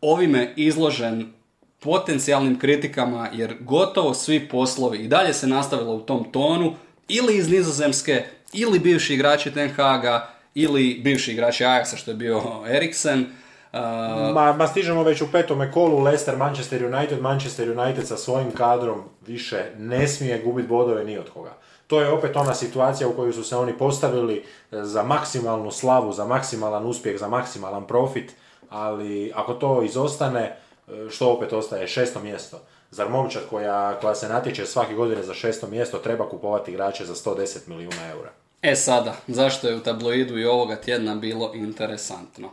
S1: ovime izložen potencijalnim kritikama jer gotovo svi poslovi i dalje se nastavilo u tom tonu ili iz Nizozemske ili bivši igrači Ten Haga ili bivši igrači Ajaxa što je bio Eriksen. Uh,
S2: Ma, ma stižemo već u petome kolu, Leicester, Manchester United, Manchester United sa svojim kadrom više ne smije gubiti bodove ni od koga. To je opet ona situacija u kojoj su se oni postavili e, za maksimalnu slavu, za maksimalan uspjeh, za maksimalan profit, ali ako to izostane, e, što opet ostaje? Šesto mjesto. Zar momčad koja, koja se natječe svake godine za šesto mjesto treba kupovati igrače za 110 milijuna eura?
S1: E sada, zašto je u tabloidu i ovoga tjedna bilo interesantno?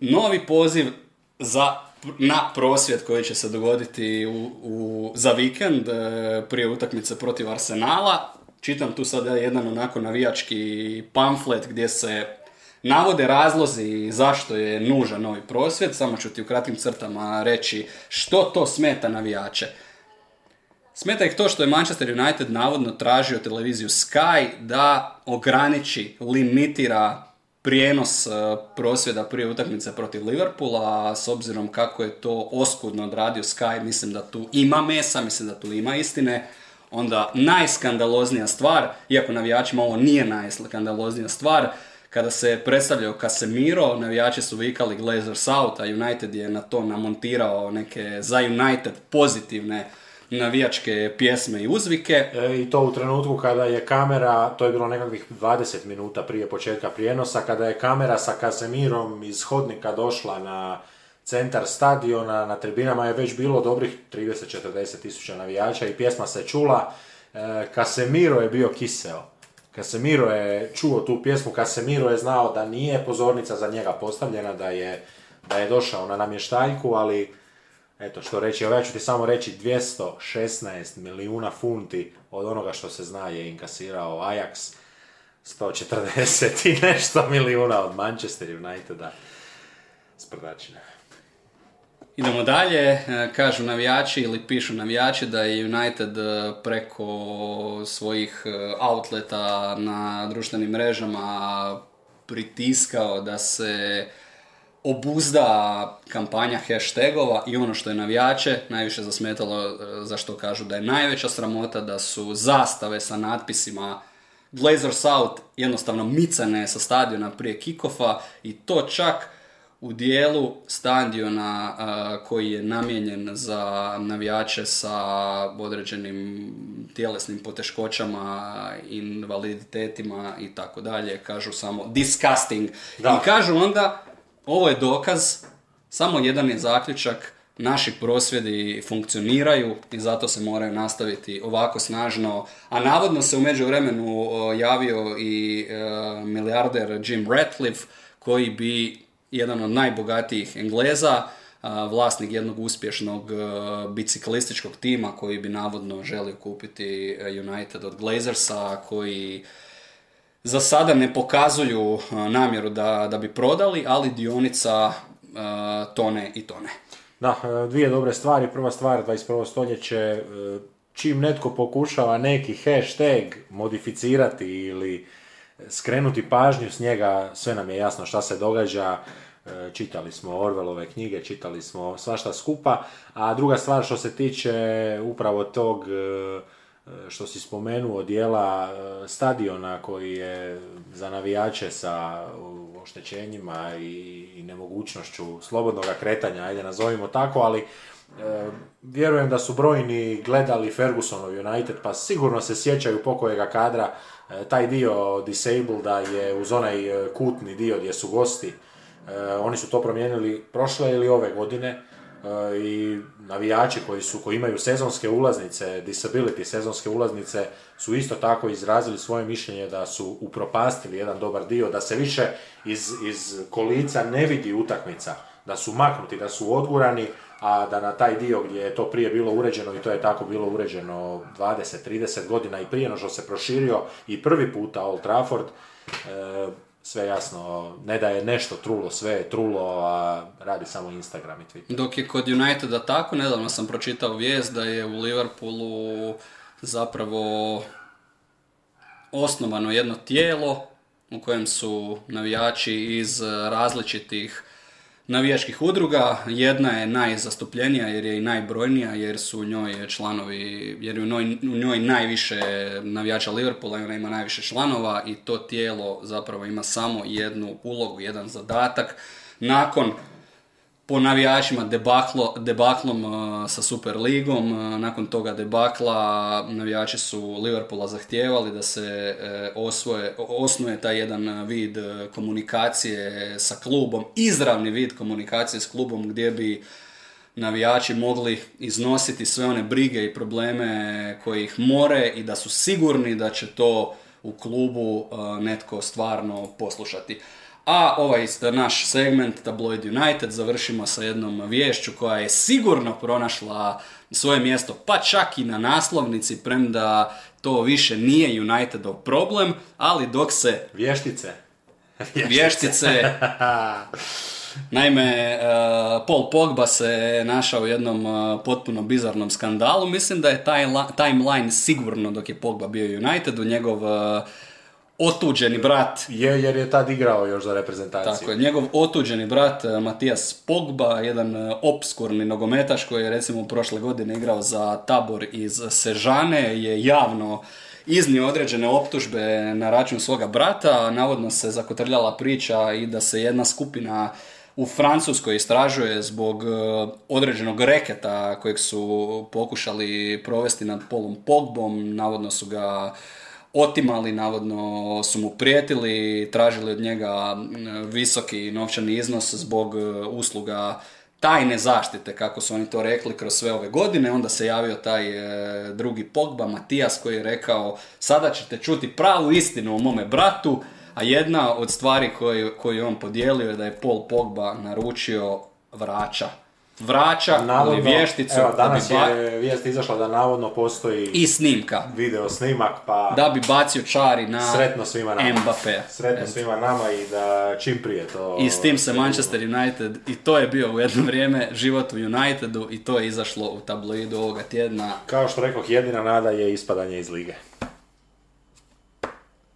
S1: Novi poziv za, na prosvjed koji će se dogoditi u, u- za vikend e, prije utakmice protiv Arsenala. Čitam tu sada jedan onako navijački pamflet gdje se navode razlozi zašto je nužan novi prosvjed. Samo ću ti u kratkim crtama reći što to smeta navijače. Smeta ih to što je Manchester United navodno tražio televiziju Sky da ograniči, limitira prijenos e, prosvjeda prije utakmice protiv Liverpoola, a s obzirom kako je to oskudno odradio Sky, mislim da tu ima mesa, mislim da tu ima istine. Onda najskandaloznija stvar, iako navijačima ovo nije najskandaloznija stvar, kada se predstavljao Casemiro, navijači su vikali Glazers out, a United je na to namontirao neke za United pozitivne navijačke pjesme i uzvike.
S2: E, I to u trenutku kada je kamera, to je bilo nekakvih 20 minuta prije početka prijenosa, kada je kamera sa Kasemirom iz hodnika došla na centar stadiona, na tribinama je već bilo dobrih 30-40 tisuća navijača i pjesma se čula. E, Casemiro je bio kiseo. Casemiro je čuo tu pjesmu, Casemiro je znao da nije pozornica za njega postavljena, da je, da je došao na namještaljku, ali eto što reći, evo ja ću ti samo reći 216 milijuna funti od onoga što se zna je inkasirao Ajax, 140 i nešto milijuna od Manchester Uniteda. Sprdačine.
S1: Idemo dalje, e, kažu navijači ili pišu navijači da je United e, preko svojih e, outleta na društvenim mrežama pritiskao da se obuzda kampanja hashtagova i ono što je navijače najviše zasmetalo za što kažu da je najveća sramota da su zastave sa natpisima Glazers out jednostavno micane sa stadiona prije kikofa i to čak u dijelu stadiona koji je namijenjen za navijače sa određenim tjelesnim poteškoćama, invaliditetima i tako dalje, kažu samo disgusting. I kažu onda, ovo je dokaz, samo jedan je zaključak, naši prosvjedi funkcioniraju i zato se moraju nastaviti ovako snažno. A navodno se u međuvremenu javio i e, milijarder Jim Ratcliffe koji bi jedan od najbogatijih Engleza, vlasnik jednog uspješnog biciklističkog tima koji bi navodno želio kupiti United od Glazersa, koji za sada ne pokazuju namjeru da, da bi prodali, ali dionica tone i tone.
S2: Da, dvije dobre stvari. Prva stvar, 21. stoljeće, čim netko pokušava neki hashtag modificirati ili skrenuti pažnju s njega, sve nam je jasno šta se događa, čitali smo Orvelove knjige, čitali smo svašta skupa, a druga stvar što se tiče upravo tog što si spomenuo dijela e, stadiona koji je za navijače sa oštećenjima i nemogućnošću slobodnog kretanja, ajde nazovimo tako, ali vjerujem da su brojni gledali Fergusonov United, pa sigurno se sjećaju pokojega kadra E, taj dio da je uz onaj e, kutni dio gdje su gosti, e, oni su to promijenili prošle ili ove godine i navijači koji su koji imaju sezonske ulaznice, disability sezonske ulaznice su isto tako izrazili svoje mišljenje da su upropastili jedan dobar dio, da se više iz, iz kolica ne vidi utakmica, da su maknuti, da su odgurani, a da na taj dio gdje je to prije bilo uređeno i to je tako bilo uređeno 20-30 godina i prije no što se proširio i prvi puta Old Trafford, e, sve jasno, ne da je nešto trulo, sve je trulo, a radi samo Instagram i Twitter.
S1: Dok je kod Uniteda tako, nedavno sam pročitao vijest da je u Liverpoolu zapravo osnovano jedno tijelo u kojem su navijači iz različitih navijačkih udruga. Jedna je najzastupljenija jer je i najbrojnija jer su u njoj članovi, jer je u njoj, u njoj najviše navijača Liverpoola i ona ima najviše članova i to tijelo zapravo ima samo jednu ulogu, jedan zadatak. Nakon po navijačima debaklo, debaklom uh, sa Superligom. Uh, nakon toga debakla navijači su Liverpoola zahtijevali da se uh, osvoje, osnuje taj jedan vid komunikacije sa klubom, izravni vid komunikacije s klubom gdje bi navijači mogli iznositi sve one brige i probleme koje ih more i da su sigurni da će to u klubu netko stvarno poslušati. A ovaj naš segment Tabloid United završimo sa jednom vješću koja je sigurno pronašla svoje mjesto, pa čak i na naslovnici, premda to više nije Unitedov problem, ali dok se...
S2: Vještice.
S1: Vještice. Naime, uh, Paul Pogba se našao u jednom uh, potpuno bizarnom skandalu. Mislim da je taj timeline sigurno dok je Pogba bio u Unitedu, njegov uh, otuđeni brat.
S2: Je, jer je tad igrao još za reprezentaciju.
S1: Tako je, njegov otuđeni brat eh, Matijas Pogba, jedan eh, obskurni nogometaš koji je recimo prošle godine igrao za tabor iz Sežane, je javno iznio određene optužbe na račun svoga brata. Navodno se zakotrljala priča i da se jedna skupina u Francuskoj istražuje zbog eh, određenog reketa kojeg su pokušali provesti nad Polom Pogbom. Navodno su ga otimali, navodno su mu prijetili, tražili od njega visoki novčani iznos zbog e, usluga tajne zaštite, kako su oni to rekli kroz sve ove godine. Onda se javio taj e, drugi Pogba, Matijas, koji je rekao sada ćete čuti pravu istinu o mome bratu, a jedna od stvari koju, koju on podijelio je da je Paul Pogba naručio vraća vraća ili vješticu.
S2: Evo, danas da bi je vijest izašla da navodno postoji
S1: i snimka.
S2: Video snimak, pa...
S1: Da bi bacio čari na
S2: Sretno svima nama.
S1: Mbappé.
S2: Sretno svima nama i da čim prije to...
S1: I s tim se Manchester United, i to je bio u jedno vrijeme život u Unitedu i to je izašlo u tabloidu ovoga tjedna.
S2: Kao što rekoh, jedina nada je ispadanje iz lige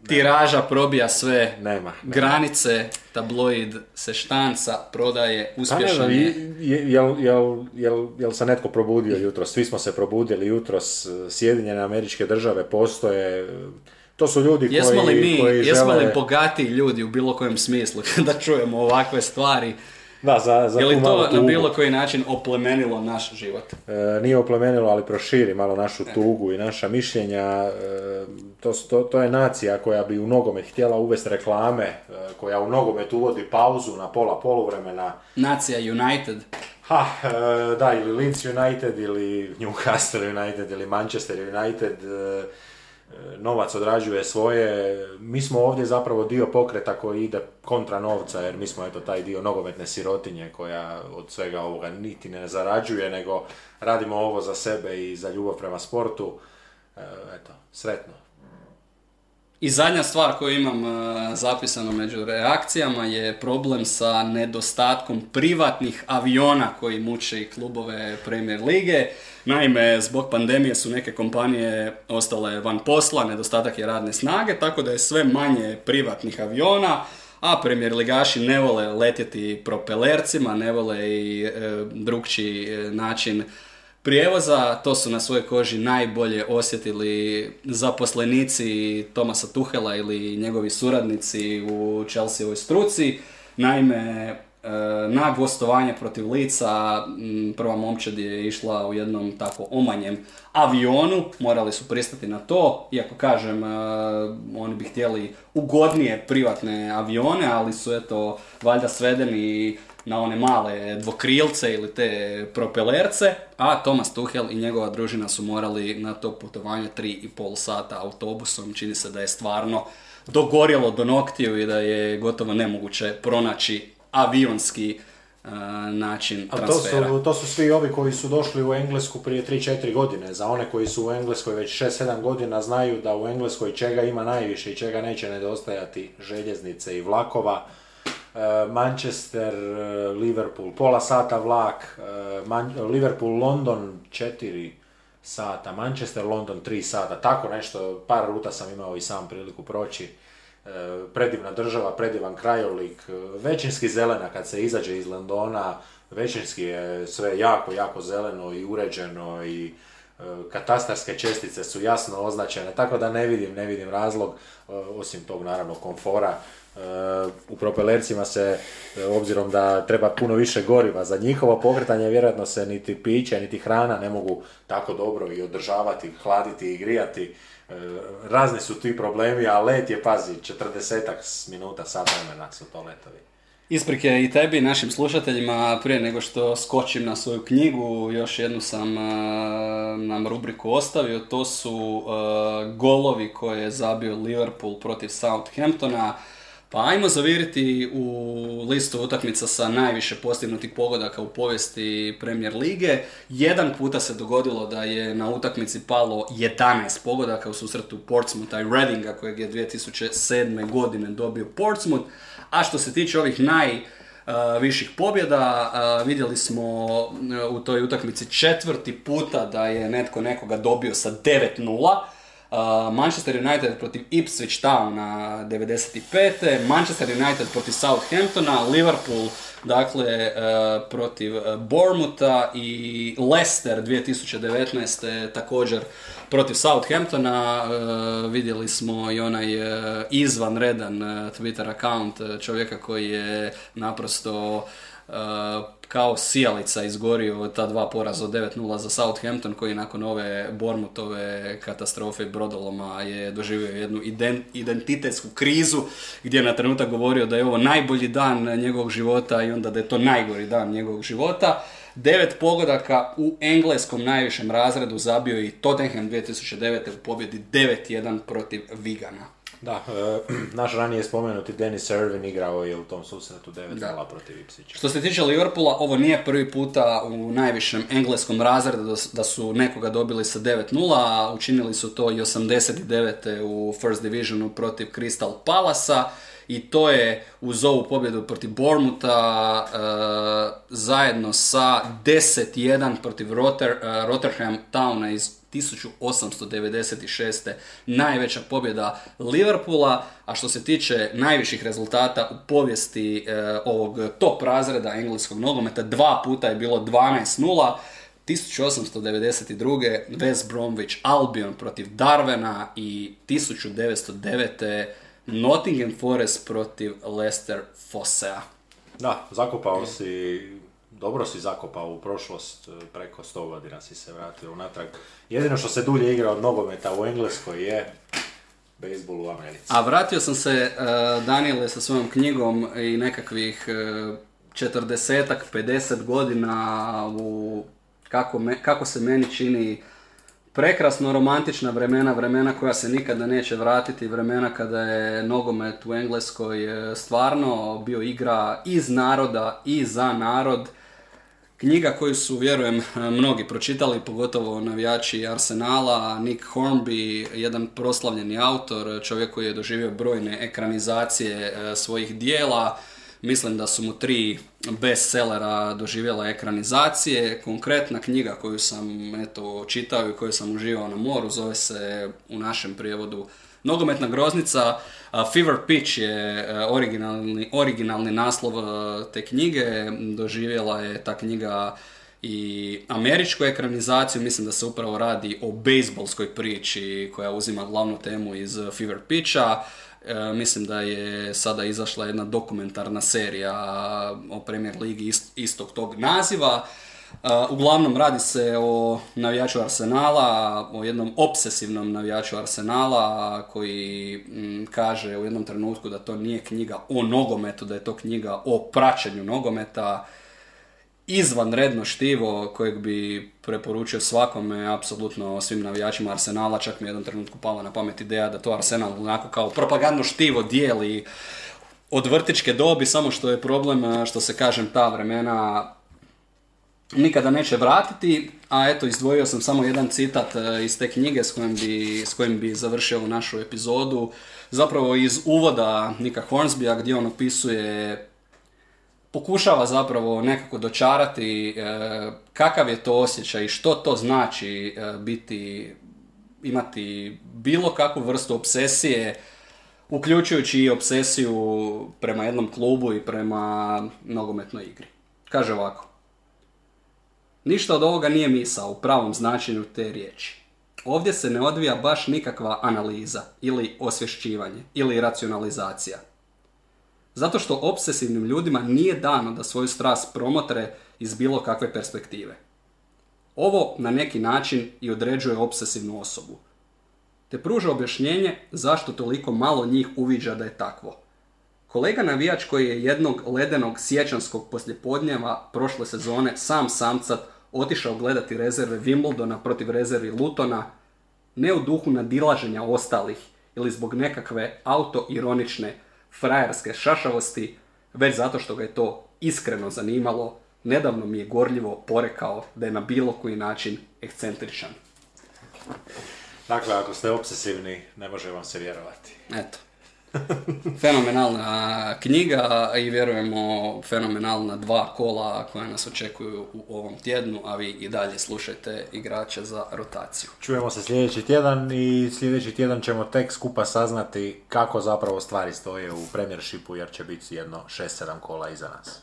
S1: tiraža probija sve
S2: nema,
S1: granice, tabloid se štanca, prodaje, uspješan
S2: je. Jel, jel, jel, jel se netko probudio jutros? Svi smo se probudili jutros, Sjedinjene američke države postoje, to su ljudi
S1: jesmo
S2: koji,
S1: li mi,
S2: koji
S1: Jesmo li bogati ljudi u bilo kojem smislu da čujemo ovakve stvari?
S2: Da, za, za
S1: je li to na bilo koji način oplemenilo naš život?
S2: E, nije oplemenilo, ali proširi malo našu tugu i naša mišljenja. E, to, to, to, je nacija koja bi u nogomet htjela uvesti reklame, e, koja u nogomet uvodi pauzu na pola poluvremena.
S1: Nacija United.
S2: Ha, e, da, ili Leeds United, ili Newcastle United, ili Manchester United. E, novac odrađuje svoje. Mi smo ovdje zapravo dio pokreta koji ide kontra novca, jer mi smo eto taj dio nogometne sirotinje koja od svega ovoga niti ne zarađuje, nego radimo ovo za sebe i za ljubav prema sportu. Eto, sretno.
S1: I zadnja stvar koju imam e, zapisano među reakcijama je problem sa nedostatkom privatnih aviona koji muče i klubove Premier Lige. Naime, zbog pandemije su neke kompanije ostale van posla, nedostatak je radne snage, tako da je sve manje privatnih aviona, a Premier Ligaši ne vole letjeti propelercima, ne vole i e, drugčiji e, način prijevoza, to su na svojoj koži najbolje osjetili zaposlenici Tomasa Tuhela ili njegovi suradnici u Chelseaovoj struci. Naime, e, na gostovanje protiv lica prva momčad je išla u jednom tako omanjem avionu, morali su pristati na to, iako kažem, e, oni bi htjeli ugodnije privatne avione, ali su eto valjda svedeni na one male dvokrilce ili te propelerce, a Thomas Tuchel i njegova družina su morali na to putovanje 3,5 sata autobusom. Čini se da je stvarno dogorjelo do noktiju i da je gotovo nemoguće pronaći avionski uh, način transfera.
S2: To su, to su svi ovi koji su došli u Englesku prije 3-4 godine. Za one koji su u Engleskoj već 6-7 godina znaju da u Engleskoj čega ima najviše i čega neće nedostajati željeznice i vlakova Manchester, eh, Liverpool, pola sata vlak, eh, Liverpool, London, četiri sata, Manchester, London, tri sata, tako nešto, par ruta sam imao i sam priliku proći. Predivna država, predivan krajolik, većinski zelena kad se izađe iz Londona, većinski je sve jako, jako zeleno i uređeno i katastarske čestice su jasno označene, tako da ne vidim, ne vidim razlog, osim tog naravno komfora, u propelercima se, obzirom da treba puno više goriva za njihovo pokretanje, vjerojatno se niti piće, niti hrana ne mogu tako dobro i održavati, hladiti i grijati. E, razni su ti problemi, a let je, pazi, 40 minuta, sat vremena su to letovi.
S1: Isprike i tebi, našim slušateljima, prije nego što skočim na svoju knjigu, još jednu sam nam rubriku ostavio, to su golovi koje je zabio Liverpool protiv Southamptona. Pa ajmo zaviriti u listu utakmica sa najviše postignutih pogodaka u povijesti Premier Lige. Jedan puta se dogodilo da je na utakmici palo 11 pogodaka u susretu Portsmoutha i Readinga kojeg je 2007. godine dobio Portsmouth. A što se tiče ovih najviših pobjeda, vidjeli smo u toj utakmici četvrti puta da je netko nekoga dobio sa 9-0 Manchester United protiv Ipswich Towna 95. Manchester United protiv Southamptona, Liverpool dakle e, protiv e, Bournemoutha i Leicester 2019. također protiv Southamptona. E, vidjeli smo i onaj izvanredan Twitter account čovjeka koji je naprosto kao sijalica izgorio ta dva poraza od 9-0 za Southampton koji nakon ove Bormutove katastrofe brodoloma je doživio jednu identitetsku krizu gdje je na trenutak govorio da je ovo najbolji dan njegovog života i onda da je to najgori dan njegovog života. Devet pogodaka u engleskom najvišem razredu zabio i Tottenham 2009. u pobjedi 9-1 protiv Vigana.
S2: Da, e, naš ranije spomenuti Dennis Irvin igrao je u tom susretu 9-0 protiv Ipswich.
S1: Što se tiče Liverpoola, ovo nije prvi puta u najvišem engleskom razredu da su- nekoga dobili sa 9-0, a učinili su to i 89. u First Divisionu protiv Crystal Palasa i to je uz ovu pobjedu protiv Bournemoutha e, zajedno sa 10-1 protiv Rotter, e, Rotherham Towna iz 1896. najveća pobjeda Liverpoola, a što se tiče najviših rezultata u povijesti e, ovog top razreda engleskog nogometa, dva puta je bilo 12-0, 1892. West Bromwich Albion protiv Darwena i 1909. Nottingham Forest protiv Leicester Fossea.
S2: Da, zakopao si, dobro si zakopao u prošlost, e, preko 100 godina si se vratio unatrag. Jedino što se dulje igra od nogometa u Engleskoj je bejsbol u Americi.
S1: A vratio sam se, e, Daniele, sa svojom knjigom i nekakvih e, četrdesetak, 50 godina u kako, kako se meni čini prekrasno romantična vremena, vremena koja se nikada neće vratiti, vremena kada je nogomet u Engleskoj stvarno bio igra iz naroda i za narod. Knjiga koju su, vjerujem, mnogi pročitali, pogotovo navijači Arsenala, Nick Hornby, jedan proslavljeni autor, čovjek koji je doživio brojne ekranizacije e, svojih dijela. Mislim da su mu tri bestsellera doživjela ekranizacije. Konkretna knjiga koju sam eto, čitao i koju sam uživao na moru zove se u našem prijevodu Nogometna groznica, Fever Pitch je originalni, originalni naslov te knjige, doživjela je ta knjiga i američku ekranizaciju, mislim da se upravo radi o bejsbolskoj priči koja uzima glavnu temu iz Fever Pitcha. E, mislim da je sada izašla jedna dokumentarna serija o Premier Ligi ist- istog tog naziva. Uglavnom radi se o navijaču Arsenala, o jednom obsesivnom navijaču Arsenala koji mm, kaže u jednom trenutku da to nije knjiga o nogometu, da je to knjiga o praćenju nogometa. Izvanredno štivo kojeg bi preporučio svakome, apsolutno svim navijačima Arsenala, čak mi je jednom trenutku pala na pamet ideja da to Arsenal onako kao propagandno štivo dijeli od vrtičke dobi, samo što je problem što se kažem ta vremena nikada neće vratiti, a eto izdvojio sam samo jedan citat e, iz te knjige s kojim bi, s kojim bi završio ovu našu epizodu. Zapravo iz uvoda Nika Hornsbya gdje on opisuje pokušava zapravo nekako dočarati e, kakav je to osjećaj i što to znači e, biti, imati bilo kakvu vrstu obsesije, uključujući i obsesiju prema jednom klubu i prema nogometnoj igri. Kaže ovako. Ništa od ovoga nije misao u pravom značenju te riječi. Ovdje se ne odvija baš nikakva analiza ili osvješćivanje ili racionalizacija. Zato što obsesivnim ljudima nije dano da svoju strast promotre iz bilo kakve perspektive. Ovo na neki način i određuje obsesivnu osobu. Te pruža objašnjenje zašto toliko malo njih uviđa da je takvo. Kolega navijač koji je jednog ledenog sjećanskog poslijepodnjeva prošle sezone sam samcat otišao gledati rezerve Wimbledona protiv rezervi Lutona, ne u duhu nadilaženja ostalih ili zbog nekakve autoironične frajerske šašavosti, već zato što ga je to iskreno zanimalo, nedavno mi je gorljivo porekao da je na bilo koji način ekscentričan.
S2: Dakle, ako ste obsesivni, ne može vam se vjerovati.
S1: Eto. Fenomenalna knjiga i vjerujemo fenomenalna dva kola koja nas očekuju u ovom tjednu, a vi i dalje slušajte igrače za rotaciju.
S2: Čujemo se sljedeći tjedan i sljedeći tjedan ćemo tek skupa saznati kako zapravo stvari stoje u premiershipu jer će biti jedno 6-7 kola iza nas.